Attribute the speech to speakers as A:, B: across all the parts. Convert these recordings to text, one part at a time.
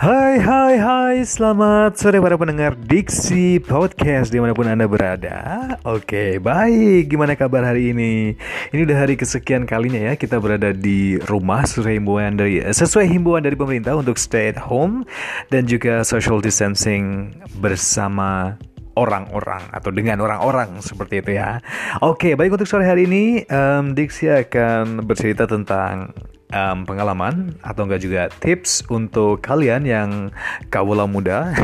A: Hai hai hai Selamat sore para pendengar Diksi Podcast Di mana pun anda berada. Oke baik. Gimana kabar hari ini? Ini udah hari kesekian kalinya ya Kita berada di rumah Sesuai himbauan dari, sesuai himbauan dari pemerintah Untuk stay at home Dan juga social distancing Bersama orang-orang atau dengan orang-orang seperti itu ya. Oke, baik untuk sore hari ini um, Diksi akan bercerita tentang um, pengalaman atau enggak juga tips untuk kalian yang kawula muda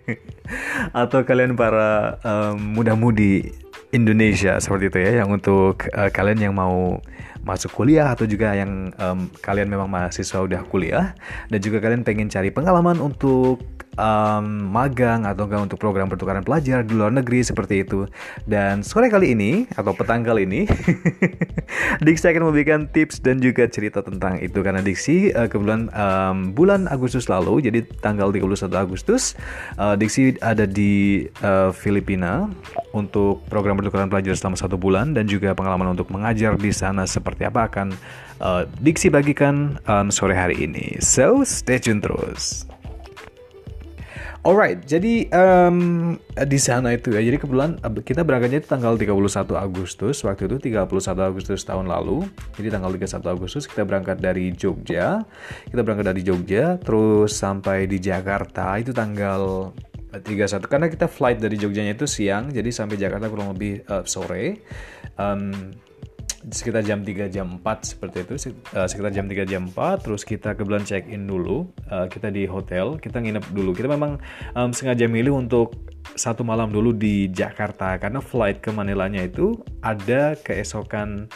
A: atau kalian para um, muda-mudi Indonesia seperti itu ya yang untuk uh, kalian yang mau masuk kuliah atau juga yang um, kalian memang mahasiswa udah kuliah dan juga kalian pengen cari pengalaman untuk um, magang atau enggak untuk program pertukaran pelajar di luar negeri seperti itu. Dan sore kali ini atau petang kali ini Diksi akan memberikan tips dan juga cerita tentang itu karena Diksi uh, kebetulan um, bulan Agustus lalu jadi tanggal 31 Agustus uh, Diksi ada di uh, Filipina untuk program pertukaran pelajar selama satu bulan dan juga pengalaman untuk mengajar di sana seperti apa akan uh, Diksi bagikan um, sore hari ini. So stay tune terus. Alright, jadi um, di sana itu ya. Jadi kebetulan kita berangkatnya itu tanggal 31 Agustus. Waktu itu 31 Agustus tahun lalu. Jadi tanggal 31 Agustus kita berangkat dari Jogja. Kita berangkat dari Jogja terus sampai di Jakarta itu tanggal 31 karena kita flight dari Jogjanya itu siang jadi sampai Jakarta kurang lebih uh, sore um, sekitar jam 3 jam 4 seperti itu. Uh, sekitar jam 3 jam 4 terus kita kebetulan check in dulu. Uh, kita di hotel kita nginep dulu. Kita memang um, sengaja milih untuk satu malam dulu di Jakarta karena flight ke Manilanya itu ada keesokan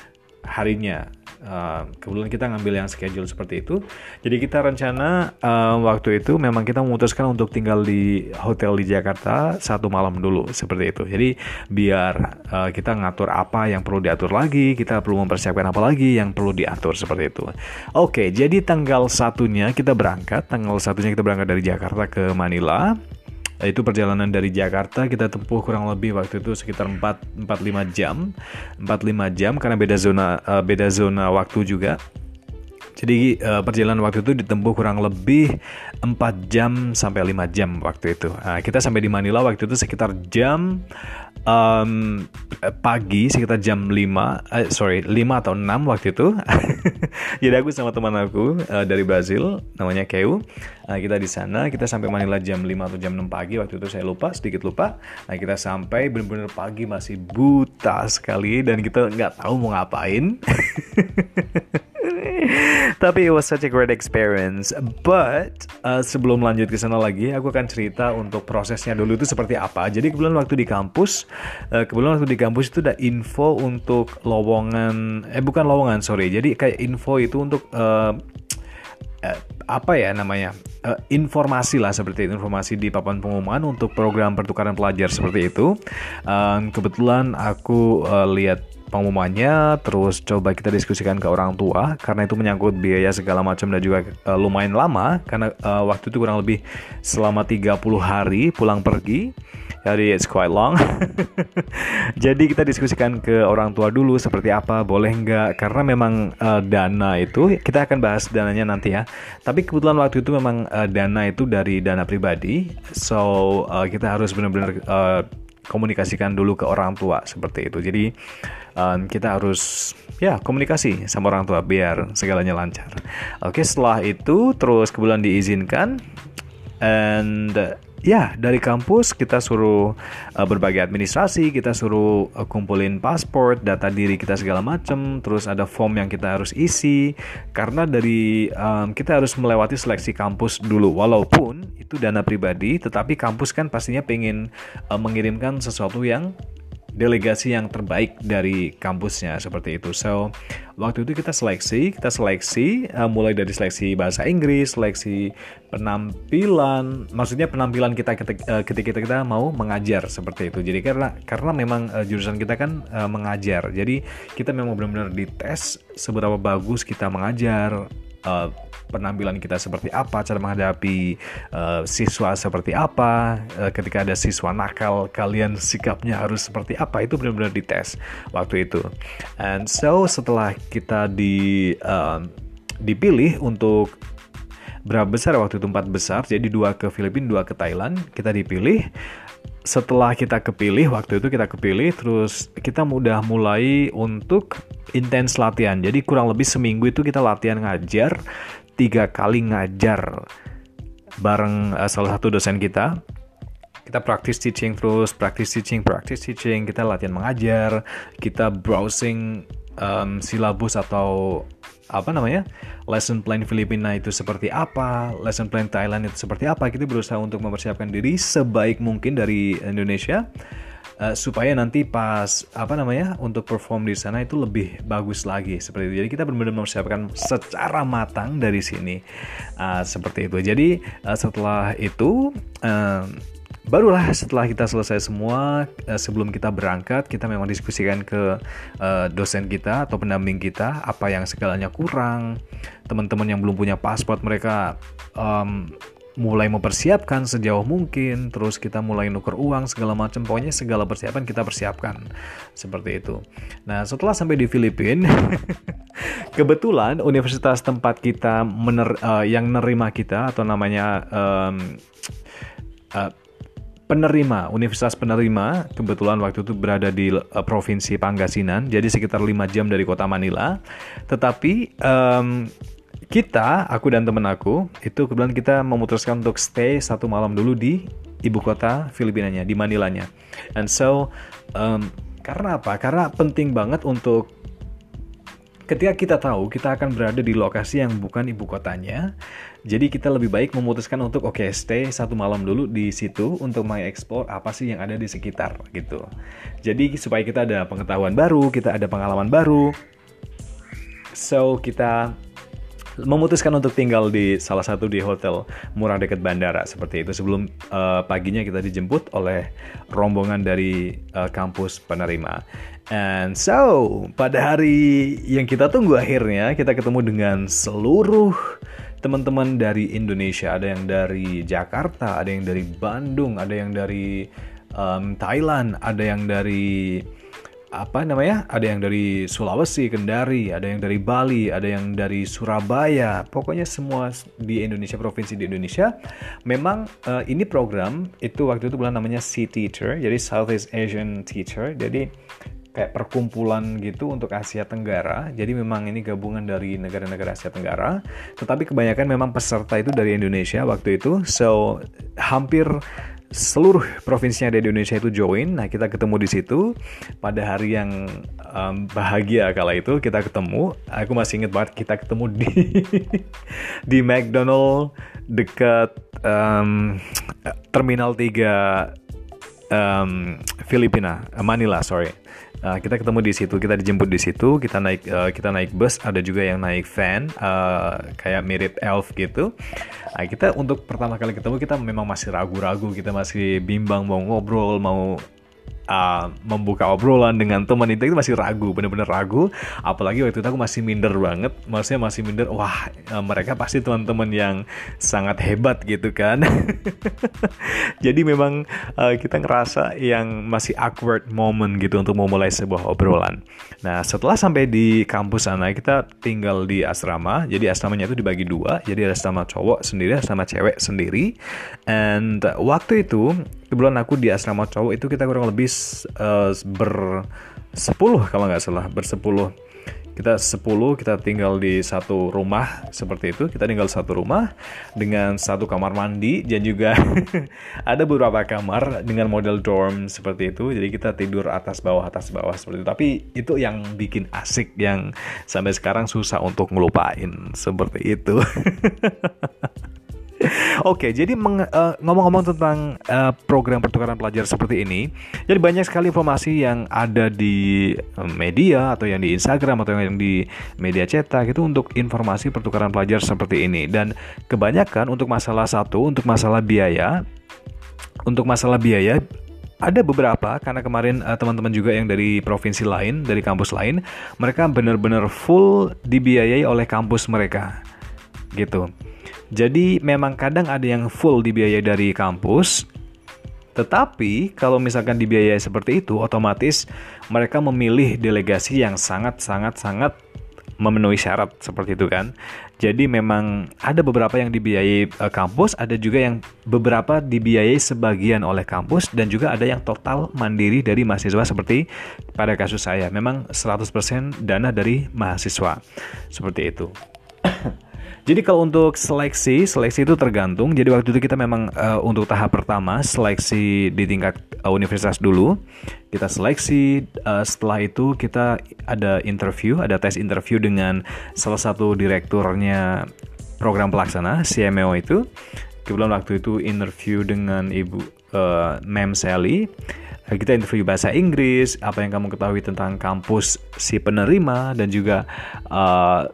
A: harinya Uh, kebetulan kita ngambil yang schedule seperti itu. Jadi kita rencana uh, waktu itu memang kita memutuskan untuk tinggal di hotel di Jakarta satu malam dulu seperti itu. Jadi biar uh, kita ngatur apa yang perlu diatur lagi, kita perlu mempersiapkan apa lagi yang perlu diatur seperti itu. Oke, jadi tanggal satunya kita berangkat, tanggal satunya kita berangkat dari Jakarta ke Manila itu perjalanan dari Jakarta kita tempuh kurang lebih waktu itu sekitar 4 45 jam. 45 jam karena beda zona uh, beda zona waktu juga. Jadi uh, perjalanan waktu itu ditempuh kurang lebih 4 jam sampai 5 jam waktu itu. Nah, kita sampai di Manila waktu itu sekitar jam um, pagi sekitar jam 5 eh, sorry 5 atau 6 waktu itu. Jadi aku sama teman aku uh, dari Brazil namanya Keu. Nah, kita di sana kita sampai Manila jam 5 atau jam 6 pagi waktu itu saya lupa sedikit lupa. Nah kita sampai benar-benar pagi masih buta sekali dan kita nggak tahu mau ngapain Tapi it was such a great experience. But uh, sebelum lanjut ke sana lagi, aku akan cerita untuk prosesnya dulu itu seperti apa. Jadi kebetulan waktu di kampus, uh, kebetulan waktu di kampus itu ada info untuk lowongan, eh bukan lowongan sorry. Jadi kayak info itu untuk uh, uh, apa ya namanya uh, informasi lah seperti itu informasi di papan pengumuman untuk program pertukaran pelajar seperti itu. Uh, kebetulan aku uh, lihat pengumumannya terus coba kita diskusikan ke orang tua karena itu menyangkut biaya segala macam dan juga uh, lumayan lama karena uh, waktu itu kurang lebih selama 30 hari pulang pergi. Jadi it's quite long. Jadi kita diskusikan ke orang tua dulu seperti apa boleh nggak? Karena memang uh, dana itu kita akan bahas dananya nanti ya. Tapi kebetulan waktu itu memang uh, dana itu dari dana pribadi. So uh, kita harus benar-benar uh, komunikasikan dulu ke orang tua seperti itu. Jadi um, kita harus ya komunikasi sama orang tua biar segalanya lancar. Oke, setelah itu terus kebetulan diizinkan and ya dari kampus kita suruh uh, berbagai administrasi, kita suruh uh, kumpulin paspor, data diri kita segala macam, terus ada form yang kita harus isi. Karena dari um, kita harus melewati seleksi kampus dulu. Walaupun itu dana pribadi, tetapi kampus kan pastinya pengen uh, mengirimkan sesuatu yang delegasi yang terbaik dari kampusnya seperti itu. So waktu itu kita seleksi, kita seleksi uh, mulai dari seleksi bahasa Inggris, seleksi penampilan, maksudnya penampilan kita ketika, uh, ketika kita mau mengajar seperti itu. Jadi karena karena memang uh, jurusan kita kan uh, mengajar, jadi kita memang benar-benar dites seberapa bagus kita mengajar. Uh, penampilan kita seperti apa, cara menghadapi uh, siswa seperti apa, uh, ketika ada siswa nakal, kalian sikapnya harus seperti apa, itu benar-benar dites waktu itu. And so setelah kita di uh, dipilih untuk berapa besar waktu itu empat besar jadi dua ke Filipina dua ke Thailand kita dipilih setelah kita kepilih waktu itu kita kepilih terus kita mudah mulai untuk intens latihan. Jadi kurang lebih seminggu itu kita latihan ngajar tiga kali ngajar bareng uh, salah satu dosen kita. Kita practice teaching terus practice teaching practice teaching. Kita latihan mengajar kita browsing um, silabus atau apa namanya lesson plan Filipina itu seperti apa lesson plan Thailand itu seperti apa kita berusaha untuk mempersiapkan diri sebaik mungkin dari Indonesia uh, supaya nanti pas apa namanya untuk perform di sana itu lebih bagus lagi seperti itu. Jadi kita benar-benar mempersiapkan secara matang dari sini uh, seperti itu. Jadi uh, setelah itu uh, barulah setelah kita selesai semua uh, sebelum kita berangkat kita memang diskusikan ke uh, dosen kita atau pendamping kita apa yang segalanya kurang. Teman-teman yang belum punya paspor mereka um, mulai mempersiapkan sejauh mungkin. Terus kita mulai nuker uang segala macam. Pokoknya segala persiapan kita persiapkan. Seperti itu. Nah setelah sampai di Filipina kebetulan universitas tempat kita mener, uh, yang nerima kita atau namanya um, penerima, universitas penerima kebetulan waktu itu berada di uh, provinsi Pangasinan, jadi sekitar 5 jam dari kota Manila. Tetapi um, kita, aku dan temen aku, itu kebetulan kita memutuskan untuk stay satu malam dulu di ibu kota Filipinanya, di Manilanya. And so, um, karena apa? Karena penting banget untuk ketika kita tahu kita akan berada di lokasi yang bukan ibu kotanya, jadi kita lebih baik memutuskan untuk oke okay, stay satu malam dulu di situ untuk mengeksplor apa sih yang ada di sekitar gitu. Jadi supaya kita ada pengetahuan baru, kita ada pengalaman baru. So kita memutuskan untuk tinggal di salah satu di hotel murah dekat bandara seperti itu sebelum uh, paginya kita dijemput oleh rombongan dari uh, kampus penerima. And so, pada hari yang kita tunggu akhirnya kita ketemu dengan seluruh teman-teman dari Indonesia. Ada yang dari Jakarta, ada yang dari Bandung, ada yang dari um, Thailand, ada yang dari apa namanya? Ada yang dari Sulawesi, Kendari, ada yang dari Bali, ada yang dari Surabaya. Pokoknya semua di Indonesia, provinsi di Indonesia. Memang uh, ini program itu waktu itu bulan namanya Sea Teacher, jadi Southeast Asian Teacher. Jadi kayak perkumpulan gitu untuk Asia Tenggara. Jadi memang ini gabungan dari negara-negara Asia Tenggara. Tetapi kebanyakan memang peserta itu dari Indonesia waktu itu. So hampir seluruh provinsinya di Indonesia itu join. Nah, kita ketemu di situ pada hari yang um, bahagia kala itu kita ketemu. Aku masih ingat banget kita ketemu di di McDonald dekat um, Terminal 3 um, Filipina, Manila, sorry. Uh, kita ketemu di situ, kita dijemput di situ, kita naik uh, kita naik bus, ada juga yang naik van, uh, kayak mirip elf gitu. Nah, kita untuk pertama kali ketemu kita memang masih ragu-ragu, kita masih bimbang mau ngobrol, mau uh, membuka obrolan dengan teman itu, itu masih ragu, bener-bener ragu. Apalagi waktu itu aku masih minder banget, maksudnya masih minder. Wah, uh, mereka pasti teman-teman yang sangat hebat gitu kan. Jadi memang uh, kita ngerasa yang masih awkward moment gitu untuk memulai sebuah obrolan. Nah, setelah sampai di kampus sana, kita tinggal di asrama. Jadi asramanya itu dibagi dua. Jadi ada asrama cowok sendiri, asrama cewek sendiri. And waktu itu kebetulan aku di asrama cowok itu kita kurang lebih uh, bersepuluh kalau nggak salah bersepuluh kita sepuluh kita tinggal di satu rumah seperti itu. Kita tinggal satu rumah dengan satu kamar mandi dan juga ada beberapa kamar dengan model dorm seperti itu. Jadi kita tidur atas bawah atas bawah seperti itu. Tapi itu yang bikin asik yang sampai sekarang susah untuk ngelupain seperti itu Oke, jadi uh, ngomong-ngomong tentang uh, program pertukaran pelajar seperti ini, jadi banyak sekali informasi yang ada di media atau yang di Instagram atau yang di media cetak itu untuk informasi pertukaran pelajar seperti ini dan kebanyakan untuk masalah satu untuk masalah biaya untuk masalah biaya ada beberapa karena kemarin uh, teman-teman juga yang dari provinsi lain, dari kampus lain, mereka benar-benar full dibiayai oleh kampus mereka. Gitu. Jadi memang kadang ada yang full dibiayai dari kampus, tetapi kalau misalkan dibiayai seperti itu, otomatis mereka memilih delegasi yang sangat-sangat-sangat memenuhi syarat seperti itu kan. Jadi memang ada beberapa yang dibiayai uh, kampus, ada juga yang beberapa dibiayai sebagian oleh kampus dan juga ada yang total mandiri dari mahasiswa seperti pada kasus saya. Memang 100% dana dari mahasiswa. Seperti itu. Jadi kalau untuk seleksi, seleksi itu tergantung. Jadi waktu itu kita memang uh, untuk tahap pertama seleksi di tingkat uh, universitas dulu. Kita seleksi, uh, setelah itu kita ada interview, ada tes interview dengan salah satu direkturnya program pelaksana CMO itu. Kebetulan waktu itu interview dengan Ibu uh, Mem Sally kita interview bahasa Inggris, apa yang kamu ketahui tentang kampus si penerima dan juga uh,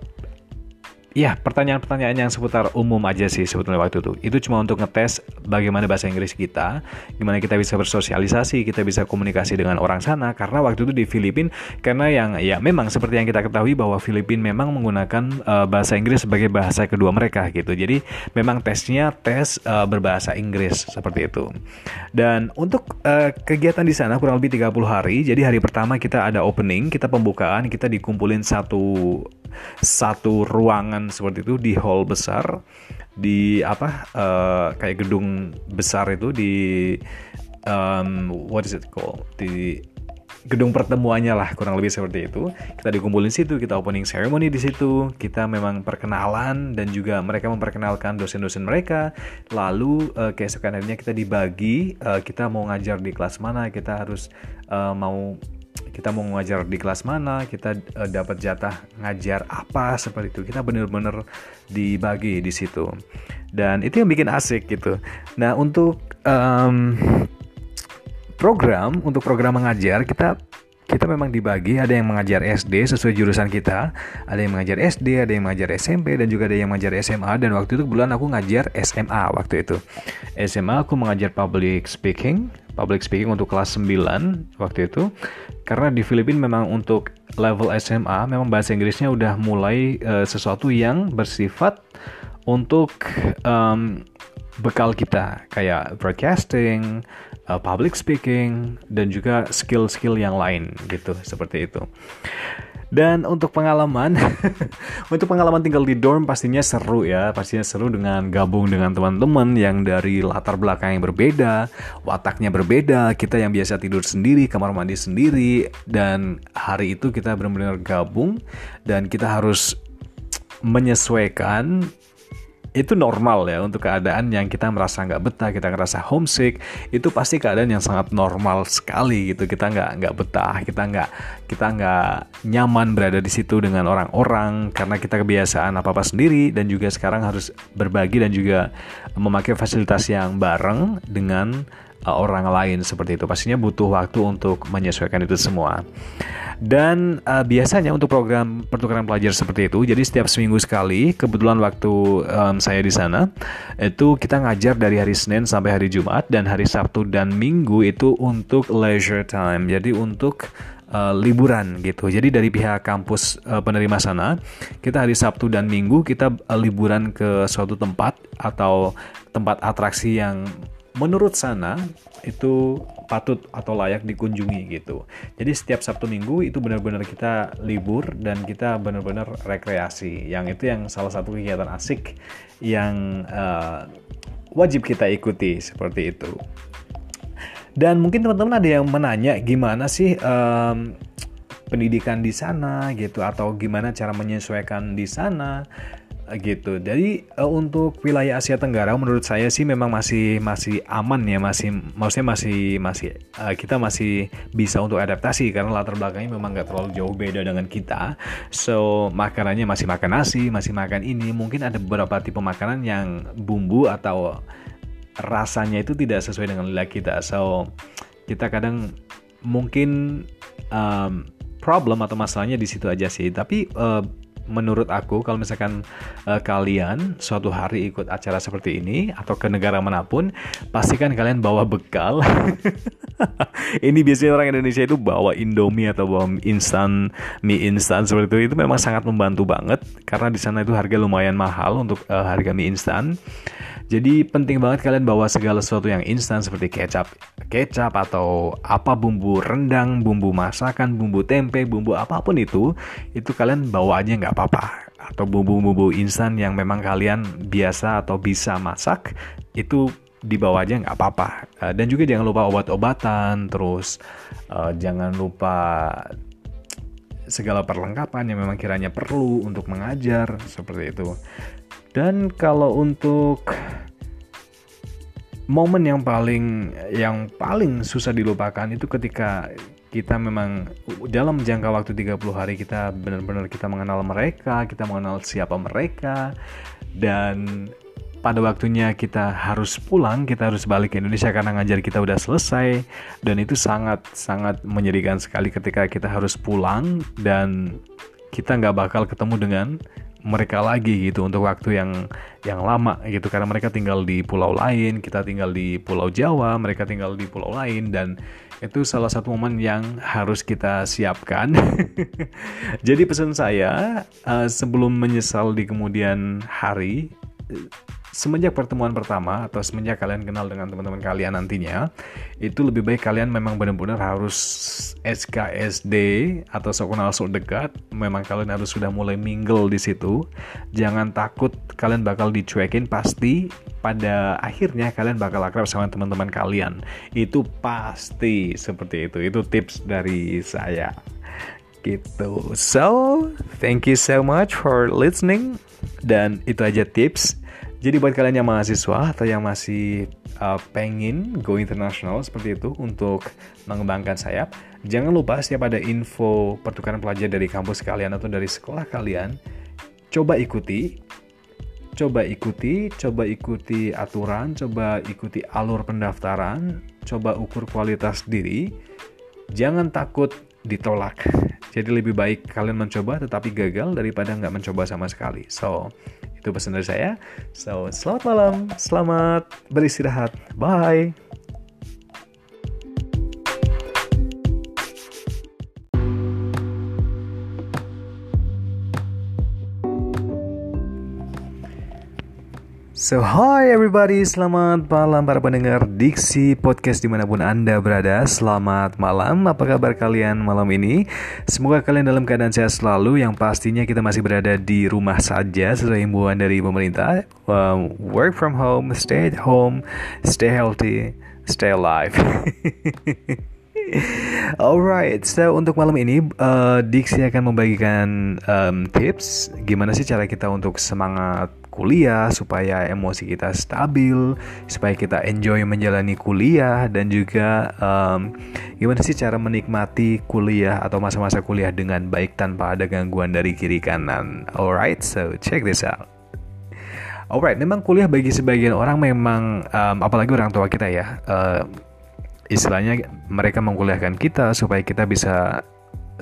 A: Ya, pertanyaan-pertanyaan yang seputar umum aja sih sebetulnya waktu itu. Itu cuma untuk ngetes bagaimana bahasa Inggris kita, gimana kita bisa bersosialisasi, kita bisa komunikasi dengan orang sana. Karena waktu itu di Filipina, karena yang ya memang seperti yang kita ketahui bahwa Filipina memang menggunakan uh, bahasa Inggris sebagai bahasa kedua mereka gitu. Jadi memang tesnya tes uh, berbahasa Inggris seperti itu. Dan untuk uh, kegiatan di sana kurang lebih 30 hari. Jadi hari pertama kita ada opening, kita pembukaan, kita dikumpulin satu satu ruangan seperti itu di hall besar di apa uh, kayak gedung besar itu di um, what is it called? Di gedung pertemuannya lah kurang lebih seperti itu. Kita dikumpulin situ kita opening ceremony di situ kita memang perkenalan dan juga mereka memperkenalkan dosen-dosen mereka. Lalu uh, keesokan harinya kita dibagi uh, kita mau ngajar di kelas mana kita harus uh, mau kita mau ngajar di kelas mana, kita uh, dapat jatah ngajar apa seperti itu. Kita benar-benar dibagi di situ. Dan itu yang bikin asik gitu. Nah, untuk um, program, untuk program mengajar kita kita memang dibagi ada yang mengajar SD sesuai jurusan kita ada yang mengajar SD ada yang mengajar SMP dan juga ada yang mengajar SMA dan waktu itu bulan aku ngajar SMA waktu itu SMA aku mengajar public speaking public speaking untuk kelas 9 waktu itu karena di Filipina memang untuk level SMA memang bahasa Inggrisnya udah mulai uh, sesuatu yang bersifat untuk um, bekal kita kayak broadcasting, uh, public speaking dan juga skill-skill yang lain gitu seperti itu. Dan untuk pengalaman, untuk pengalaman tinggal di dorm pastinya seru ya, pastinya seru dengan gabung dengan teman-teman yang dari latar belakang yang berbeda, wataknya berbeda, kita yang biasa tidur sendiri, kamar mandi sendiri, dan hari itu kita benar-benar gabung dan kita harus menyesuaikan itu normal ya untuk keadaan yang kita merasa nggak betah, kita ngerasa homesick, itu pasti keadaan yang sangat normal sekali gitu. Kita nggak nggak betah, kita nggak kita nggak nyaman berada di situ dengan orang-orang karena kita kebiasaan apa apa sendiri dan juga sekarang harus berbagi dan juga memakai fasilitas yang bareng dengan orang lain seperti itu. Pastinya butuh waktu untuk menyesuaikan itu semua. Dan uh, biasanya untuk program pertukaran pelajar seperti itu, jadi setiap seminggu sekali, kebetulan waktu um, saya di sana, itu kita ngajar dari hari Senin sampai hari Jumat dan hari Sabtu dan Minggu itu untuk leisure time. Jadi untuk uh, liburan gitu. Jadi dari pihak kampus uh, penerima sana, kita hari Sabtu dan Minggu kita uh, liburan ke suatu tempat atau tempat atraksi yang menurut sana itu patut atau layak dikunjungi gitu. Jadi setiap Sabtu Minggu itu benar-benar kita libur dan kita benar-benar rekreasi. Yang itu yang salah satu kegiatan asik yang uh, wajib kita ikuti seperti itu. Dan mungkin teman-teman ada yang menanya gimana sih um, pendidikan di sana gitu atau gimana cara menyesuaikan di sana gitu. Jadi uh, untuk wilayah Asia Tenggara menurut saya sih memang masih masih aman ya, masih maksudnya masih masih uh, kita masih bisa untuk adaptasi karena latar belakangnya memang nggak terlalu jauh beda dengan kita. So makanannya masih makan nasi, masih makan ini. Mungkin ada beberapa tipe makanan yang bumbu atau rasanya itu tidak sesuai dengan lidah kita. So kita kadang mungkin um, problem atau masalahnya di situ aja sih. Tapi uh, menurut aku kalau misalkan uh, kalian suatu hari ikut acara seperti ini atau ke negara mana pun pastikan kalian bawa bekal. Ini biasanya orang Indonesia itu bawa Indomie atau bawa instan mie instan seperti itu. Itu memang sangat membantu banget karena di sana itu harga lumayan mahal untuk uh, harga mie instan jadi penting banget kalian bawa segala sesuatu yang instan seperti kecap, kecap atau apa bumbu rendang, bumbu masakan, bumbu tempe, bumbu apa pun itu, itu kalian bawa aja nggak apa-apa. Atau bumbu-bumbu instan yang memang kalian biasa atau bisa masak, itu dibawa aja nggak apa-apa. Uh, dan juga jangan lupa obat-obatan, terus uh, jangan lupa segala perlengkapan yang memang kiranya perlu untuk mengajar seperti itu. Dan kalau untuk momen yang paling yang paling susah dilupakan itu ketika kita memang dalam jangka waktu 30 hari kita benar-benar kita mengenal mereka, kita mengenal siapa mereka dan pada waktunya kita harus pulang, kita harus balik ke Indonesia karena ngajar kita udah selesai dan itu sangat sangat menyedihkan sekali ketika kita harus pulang dan kita nggak bakal ketemu dengan mereka lagi gitu untuk waktu yang yang lama gitu karena mereka tinggal di pulau lain, kita tinggal di pulau Jawa, mereka tinggal di pulau lain dan itu salah satu momen yang harus kita siapkan. Jadi pesan saya uh, sebelum menyesal di kemudian hari semenjak pertemuan pertama atau semenjak kalian kenal dengan teman-teman kalian nantinya itu lebih baik kalian memang benar-benar harus SKSD atau sok kenal dekat. Memang kalian harus sudah mulai mingle di situ. Jangan takut kalian bakal dicuekin. Pasti pada akhirnya kalian bakal akrab sama teman-teman kalian. Itu pasti seperti itu. Itu tips dari saya. Gitu. So thank you so much for listening. Dan itu aja tips jadi buat kalian yang mahasiswa atau yang masih uh, pengen go international seperti itu untuk mengembangkan sayap, jangan lupa setiap ada info pertukaran pelajar dari kampus kalian atau dari sekolah kalian, coba ikuti, coba ikuti, coba ikuti aturan, coba ikuti alur pendaftaran, coba ukur kualitas diri, jangan takut ditolak. Jadi lebih baik kalian mencoba tetapi gagal daripada nggak mencoba sama sekali. So, itu pesan dari saya. So, selamat malam, selamat beristirahat. Bye. So hi everybody, selamat malam para pendengar Diksi Podcast di mana pun Anda berada. Selamat malam, apa kabar kalian malam ini? Semoga kalian dalam keadaan sehat selalu. Yang pastinya kita masih berada di rumah saja Sesuai himbauan dari pemerintah. Um, Work from home, stay at home, stay healthy, stay alive. Alright, so untuk malam ini uh, Diksi akan membagikan um, tips Gimana sih cara kita untuk semangat kuliah supaya emosi kita stabil, supaya kita enjoy menjalani kuliah dan juga um, gimana sih cara menikmati kuliah atau masa-masa kuliah dengan baik tanpa ada gangguan dari kiri kanan. Alright, so check this out. Alright, memang kuliah bagi sebagian orang memang um, apalagi orang tua kita ya. Uh, istilahnya mereka mengkuliahkan kita supaya kita bisa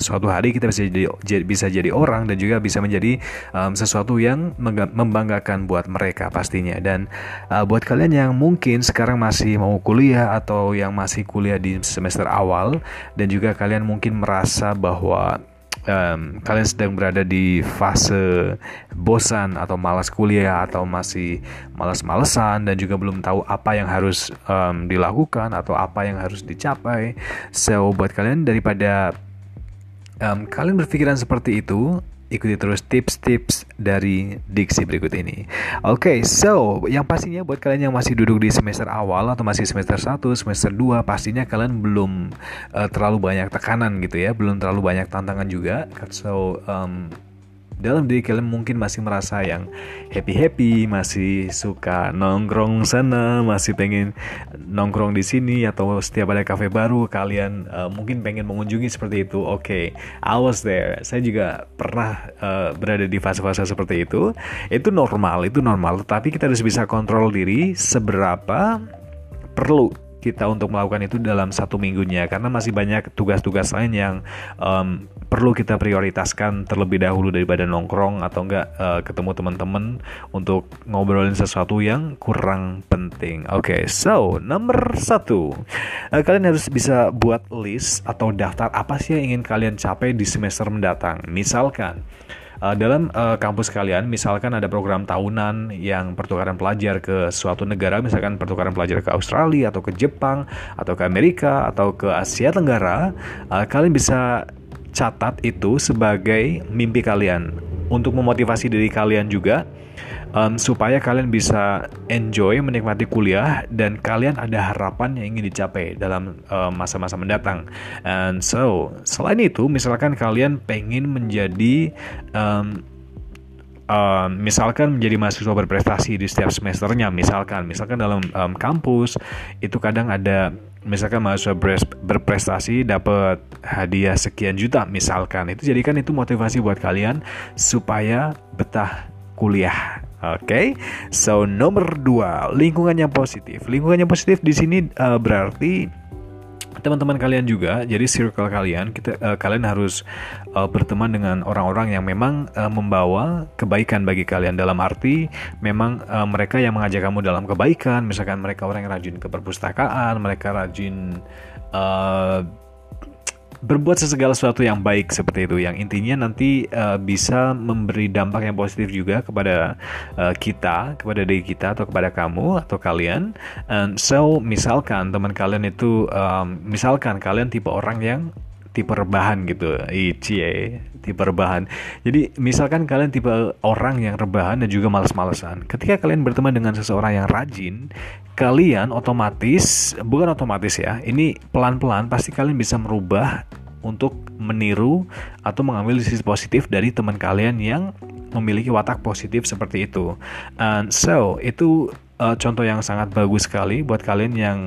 A: suatu hari kita bisa jadi bisa jadi orang dan juga bisa menjadi um, sesuatu yang membanggakan buat mereka pastinya dan uh, buat kalian yang mungkin sekarang masih mau kuliah atau yang masih kuliah di semester awal dan juga kalian mungkin merasa bahwa um, kalian sedang berada di fase bosan atau malas kuliah atau masih malas-malesan dan juga belum tahu apa yang harus um, dilakukan atau apa yang harus dicapai. So buat kalian daripada um, kalian berpikiran seperti itu, ikuti terus tips-tips dari diksi berikut ini. Oke, okay, so yang pastinya buat kalian yang masih duduk di semester awal atau masih semester 1, semester 2, pastinya kalian belum uh, terlalu banyak tekanan gitu ya, belum terlalu banyak tantangan juga. So, um, dalam diri kalian mungkin masih merasa yang happy-happy, masih suka nongkrong sana, masih pengen nongkrong di sini atau setiap ada cafe baru kalian uh, mungkin pengen mengunjungi seperti itu. Oke, okay, I was there. Saya juga pernah uh, berada di fase-fase seperti itu. Itu normal, itu normal. Tapi kita harus bisa kontrol diri seberapa perlu kita untuk melakukan itu dalam satu minggunya karena masih banyak tugas-tugas lain yang um, perlu kita prioritaskan terlebih dahulu daripada nongkrong atau enggak uh, ketemu teman-teman untuk ngobrolin sesuatu yang kurang penting. Oke, okay, so nomor satu, uh, kalian harus bisa buat list atau daftar apa sih yang ingin kalian capai di semester mendatang. Misalkan uh, dalam uh, kampus kalian misalkan ada program tahunan yang pertukaran pelajar ke suatu negara misalkan pertukaran pelajar ke Australia atau ke Jepang atau ke Amerika atau ke Asia Tenggara uh, kalian bisa catat itu sebagai mimpi kalian. Untuk memotivasi diri kalian juga um, supaya kalian bisa enjoy menikmati kuliah dan kalian ada harapan yang ingin dicapai dalam masa-masa um, mendatang. And so selain itu, misalkan kalian pengen menjadi um, uh, misalkan menjadi mahasiswa berprestasi di setiap semesternya misalkan misalkan dalam um, kampus itu kadang ada misalkan mahasiswa berprestasi dapat hadiah sekian juta misalkan itu jadikan itu motivasi buat kalian supaya betah kuliah Oke, okay? so nomor dua lingkungan yang positif. Lingkungan yang positif di sini uh, berarti teman-teman kalian juga. Jadi circle kalian, kita uh, kalian harus uh, berteman dengan orang-orang yang memang uh, membawa kebaikan bagi kalian. Dalam arti memang uh, mereka yang mengajak kamu dalam kebaikan. Misalkan mereka orang yang rajin ke perpustakaan, mereka rajin uh, berbuat segala sesuatu yang baik seperti itu yang intinya nanti uh, bisa memberi dampak yang positif juga kepada uh, kita kepada diri kita atau kepada kamu atau kalian. And so misalkan teman kalian itu um, misalkan kalian tipe orang yang tipe rebahan gitu. Icie tipe rebahan. Jadi misalkan kalian tipe orang yang rebahan dan juga malas-malesan ketika kalian berteman dengan seseorang yang rajin kalian otomatis bukan otomatis ya ini pelan-pelan pasti kalian bisa merubah untuk meniru atau mengambil sisi positif dari teman kalian yang memiliki watak positif seperti itu. And so itu uh, contoh yang sangat bagus sekali buat kalian yang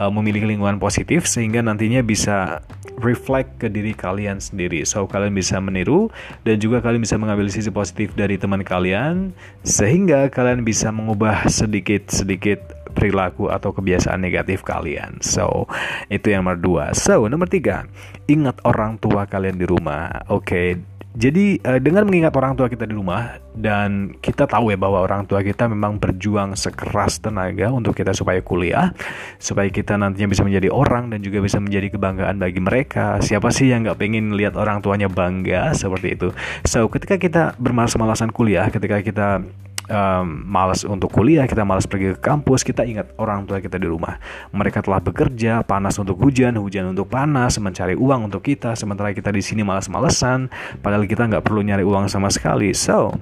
A: uh, memiliki lingkungan positif sehingga nantinya bisa reflect ke diri kalian sendiri. So kalian bisa meniru dan juga kalian bisa mengambil sisi positif dari teman kalian sehingga kalian bisa mengubah sedikit-sedikit perilaku atau kebiasaan negatif kalian. So, itu yang nomor dua. So, nomor tiga, ingat orang tua kalian di rumah. Oke, okay, jadi uh, dengan mengingat orang tua kita di rumah dan kita tahu ya bahwa orang tua kita memang berjuang sekeras tenaga untuk kita supaya kuliah, supaya kita nantinya bisa menjadi orang dan juga bisa menjadi kebanggaan bagi mereka. Siapa sih yang nggak pengen lihat orang tuanya bangga seperti itu? So ketika kita bermalas-malasan kuliah, ketika kita um, malas untuk kuliah, kita malas pergi ke kampus, kita ingat orang tua kita di rumah. Mereka telah bekerja, panas untuk hujan, hujan untuk panas, mencari uang untuk kita, sementara kita di sini malas-malesan, padahal kita nggak perlu nyari uang sama sekali. So,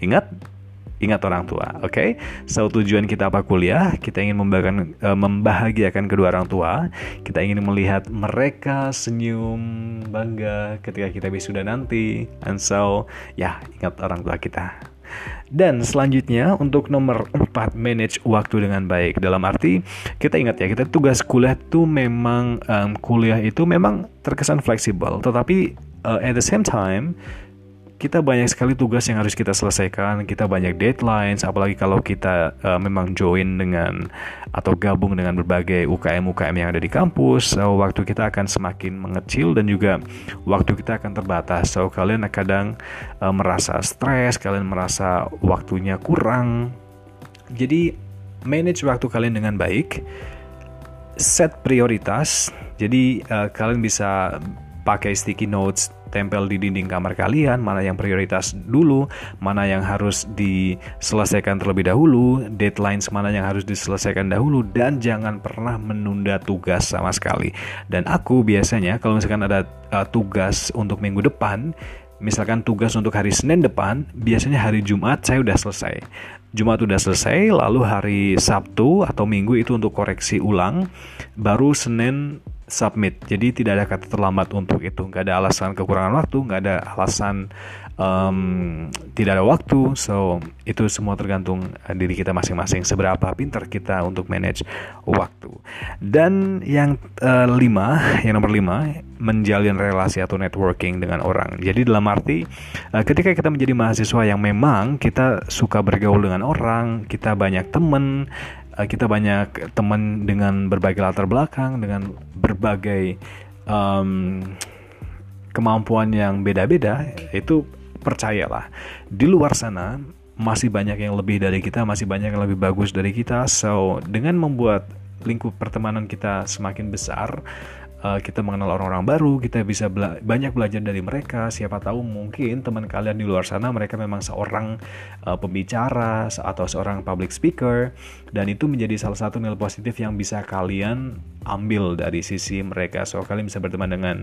A: ingat ingat orang tua, oke? Okay? So tujuan kita apa kuliah? Kita ingin membahagiakan, uh, membahagiakan kedua orang tua. Kita ingin melihat mereka senyum bangga ketika kita wisuda nanti. And so, ya ingat orang tua kita. Dan selanjutnya untuk nomor 4 manage waktu dengan baik. Dalam arti kita ingat ya, kita tugas kuliah itu memang um, kuliah itu memang terkesan fleksibel, tetapi uh, at the same time kita banyak sekali tugas yang harus kita selesaikan, kita banyak deadlines, apalagi kalau kita uh, memang join dengan atau gabung dengan berbagai UKM-UKM yang ada di kampus, so, waktu kita akan semakin mengecil dan juga waktu kita akan terbatas. So kalian kadang uh, merasa stres, kalian merasa waktunya kurang. Jadi manage waktu kalian dengan baik, set prioritas. Jadi uh, kalian bisa pakai sticky notes tempel di dinding kamar kalian, mana yang prioritas dulu, mana yang harus diselesaikan terlebih dahulu, deadlines mana yang harus diselesaikan dahulu, dan jangan pernah menunda tugas sama sekali. Dan aku biasanya kalau misalkan ada uh, tugas untuk minggu depan, misalkan tugas untuk hari Senin depan, biasanya hari Jumat saya udah selesai. Jumat udah selesai, lalu hari Sabtu atau Minggu itu untuk koreksi ulang, baru Senin submit. Jadi tidak ada kata terlambat untuk itu. Nggak ada alasan kekurangan waktu, nggak ada alasan um, tidak ada waktu. So itu semua tergantung uh, diri kita masing-masing. Seberapa pintar kita untuk manage waktu. Dan yang uh, lima, yang nomor lima, menjalin relasi atau networking dengan orang. Jadi dalam arti uh, ketika kita menjadi mahasiswa yang memang kita suka bergaul dengan orang, kita banyak teman uh, kita banyak teman dengan berbagai latar belakang, dengan berbagai um, kemampuan yang beda-beda, itu percayalah di luar sana masih banyak yang lebih dari kita, masih banyak yang lebih bagus dari kita. So dengan membuat lingkup pertemanan kita semakin besar, uh, kita mengenal orang-orang baru, kita bisa bela banyak belajar dari mereka. Siapa tahu mungkin teman kalian di luar sana mereka memang seorang uh, pembicara atau seorang public speaker dan itu menjadi salah satu nilai positif yang bisa kalian ambil dari sisi mereka. So kalian bisa berteman dengan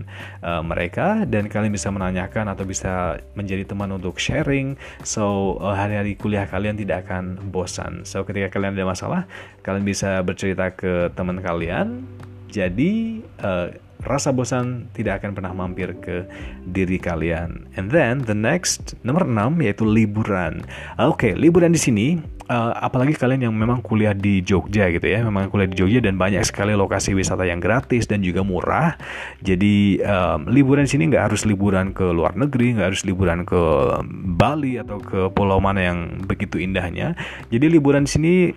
A: uh, mereka dan kalian bisa menanyakan atau bisa menjadi teman untuk sharing. So hari-hari uh, kuliah kalian tidak akan bosan. So ketika kalian ada masalah, kalian bisa bercerita ke teman kalian jadi uh, rasa bosan tidak akan pernah mampir ke diri kalian. And then the next nomor 6 yaitu liburan. Oke, okay, liburan di sini uh, apalagi kalian yang memang kuliah di Jogja gitu ya, memang kuliah di Jogja dan banyak sekali lokasi wisata yang gratis dan juga murah. Jadi um, liburan sini nggak harus liburan ke luar negeri, nggak harus liburan ke Bali atau ke pulau mana yang begitu indahnya. Jadi liburan sini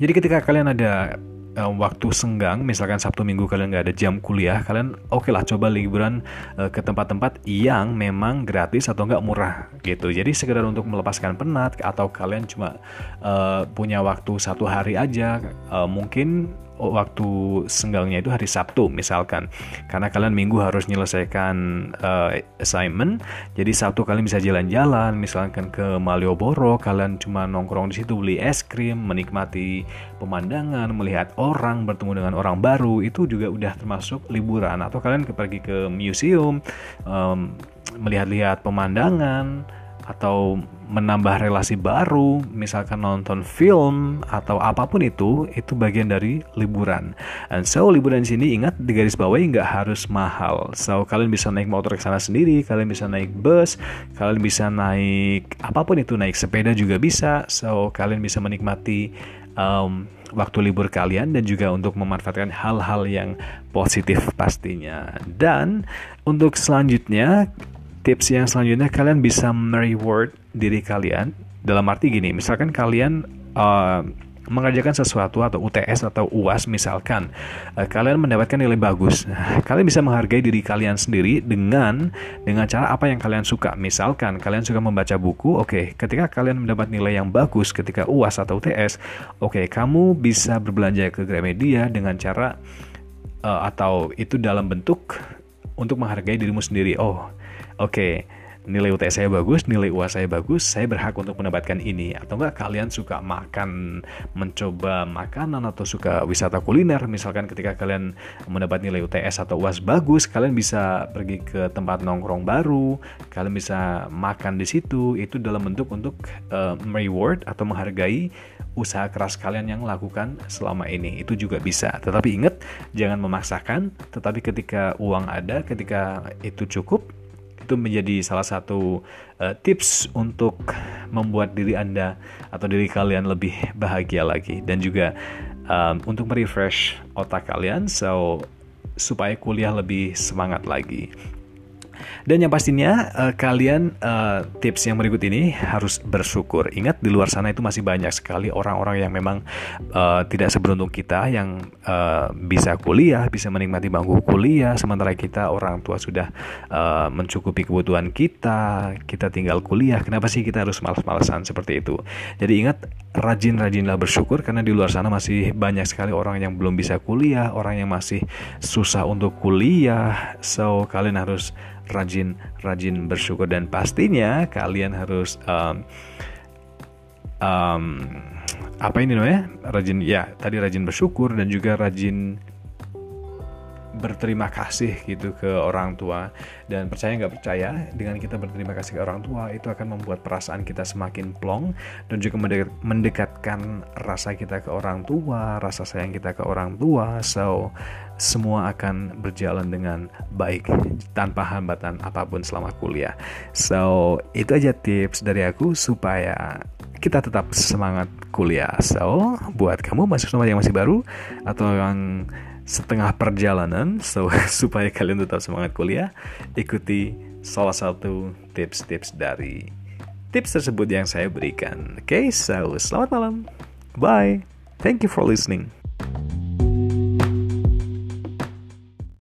A: jadi ketika kalian ada uh, waktu senggang, misalkan Sabtu Minggu kalian nggak ada jam kuliah, kalian oke lah coba liburan uh, ke tempat-tempat yang memang gratis atau nggak murah gitu. Jadi sekedar untuk melepaskan penat atau kalian cuma uh, punya waktu satu hari aja, uh, mungkin waktu senggangnya itu hari Sabtu misalkan. Karena kalian minggu harus menyelesaikan uh, assignment jadi Sabtu kalian bisa jalan-jalan misalkan ke Malioboro kalian cuma nongkrong di situ beli es krim menikmati pemandangan melihat orang bertemu dengan orang baru itu juga udah termasuk liburan. Atau kalian pergi ke museum um, melihat-lihat pemandangan atau menambah relasi baru, misalkan nonton film atau apa pun itu, itu bagian dari liburan. And so liburan sini ingat di garis bawahi nggak harus mahal. So kalian bisa naik motor ke sana sendiri, kalian bisa naik bus, kalian bisa naik apa pun itu, naik sepeda juga bisa. So kalian bisa menikmati um, waktu libur kalian dan juga untuk memanfaatkan hal-hal yang positif pastinya. Dan untuk selanjutnya tips yang selanjutnya kalian bisa mereward diri kalian. Dalam arti gini misalkan kalian uh, mengerjakan sesuatu atau UTS atau UAS misalkan uh, kalian mendapatkan nilai bagus. Kalian bisa menghargai diri kalian sendiri dengan dengan cara apa yang kalian suka. Misalkan kalian suka membaca buku oke okay, ketika kalian mendapat nilai yang bagus ketika UAS atau UTS oke okay, kamu bisa berbelanja ke Gramedia dengan cara uh, atau itu dalam bentuk untuk menghargai dirimu sendiri. Oh oke nilai UTS saya bagus, nilai UAS saya bagus, saya berhak untuk mendapatkan ini. Atau enggak kalian suka makan, mencoba makanan atau suka wisata kuliner, misalkan ketika kalian mendapat nilai UTS atau UAS bagus, kalian bisa pergi ke tempat nongkrong baru, kalian bisa makan di situ, itu dalam bentuk untuk uh, reward atau menghargai usaha keras kalian yang lakukan selama ini. Itu juga bisa. Tetapi ingat, jangan memaksakan, tetapi ketika uang ada, ketika itu cukup, itu menjadi salah satu uh, tips untuk membuat diri Anda atau diri kalian lebih bahagia lagi dan juga um, untuk merefresh otak kalian so supaya kuliah lebih semangat lagi. Dan yang pastinya uh, kalian uh, tips yang berikut ini harus bersyukur. Ingat di luar sana itu masih banyak sekali orang-orang yang memang uh, tidak seberuntung kita yang uh, bisa kuliah, bisa menikmati bangku kuliah sementara kita orang tua sudah uh, mencukupi kebutuhan kita, kita tinggal kuliah. Kenapa sih kita harus malas-malasan seperti itu? Jadi ingat rajin-rajinlah bersyukur karena di luar sana masih banyak sekali orang yang belum bisa kuliah, orang yang masih susah untuk kuliah. So kalian harus rajin-rajin bersyukur. Dan pastinya kalian harus um, um, apa ini namanya? Rajin ya tadi rajin bersyukur dan juga rajin berterima kasih gitu ke orang tua. Dan percaya nggak percaya dengan kita berterima kasih ke orang tua itu akan membuat perasaan kita semakin plong dan juga mendekatkan rasa kita ke orang tua rasa sayang kita ke orang tua. So semua akan berjalan dengan baik tanpa hambatan apa pun selama kuliah. So itu aja tips dari aku supaya kita tetap semangat kuliah. So, buat kamu mahasiswa yang masih baru atau yang setengah perjalanan. So supaya kalian tetap semangat kuliah ikuti salah satu tips-tips dari tips tersebut yang saya berikan. Oke okay, so selamat malam. Bye. Thank you for listening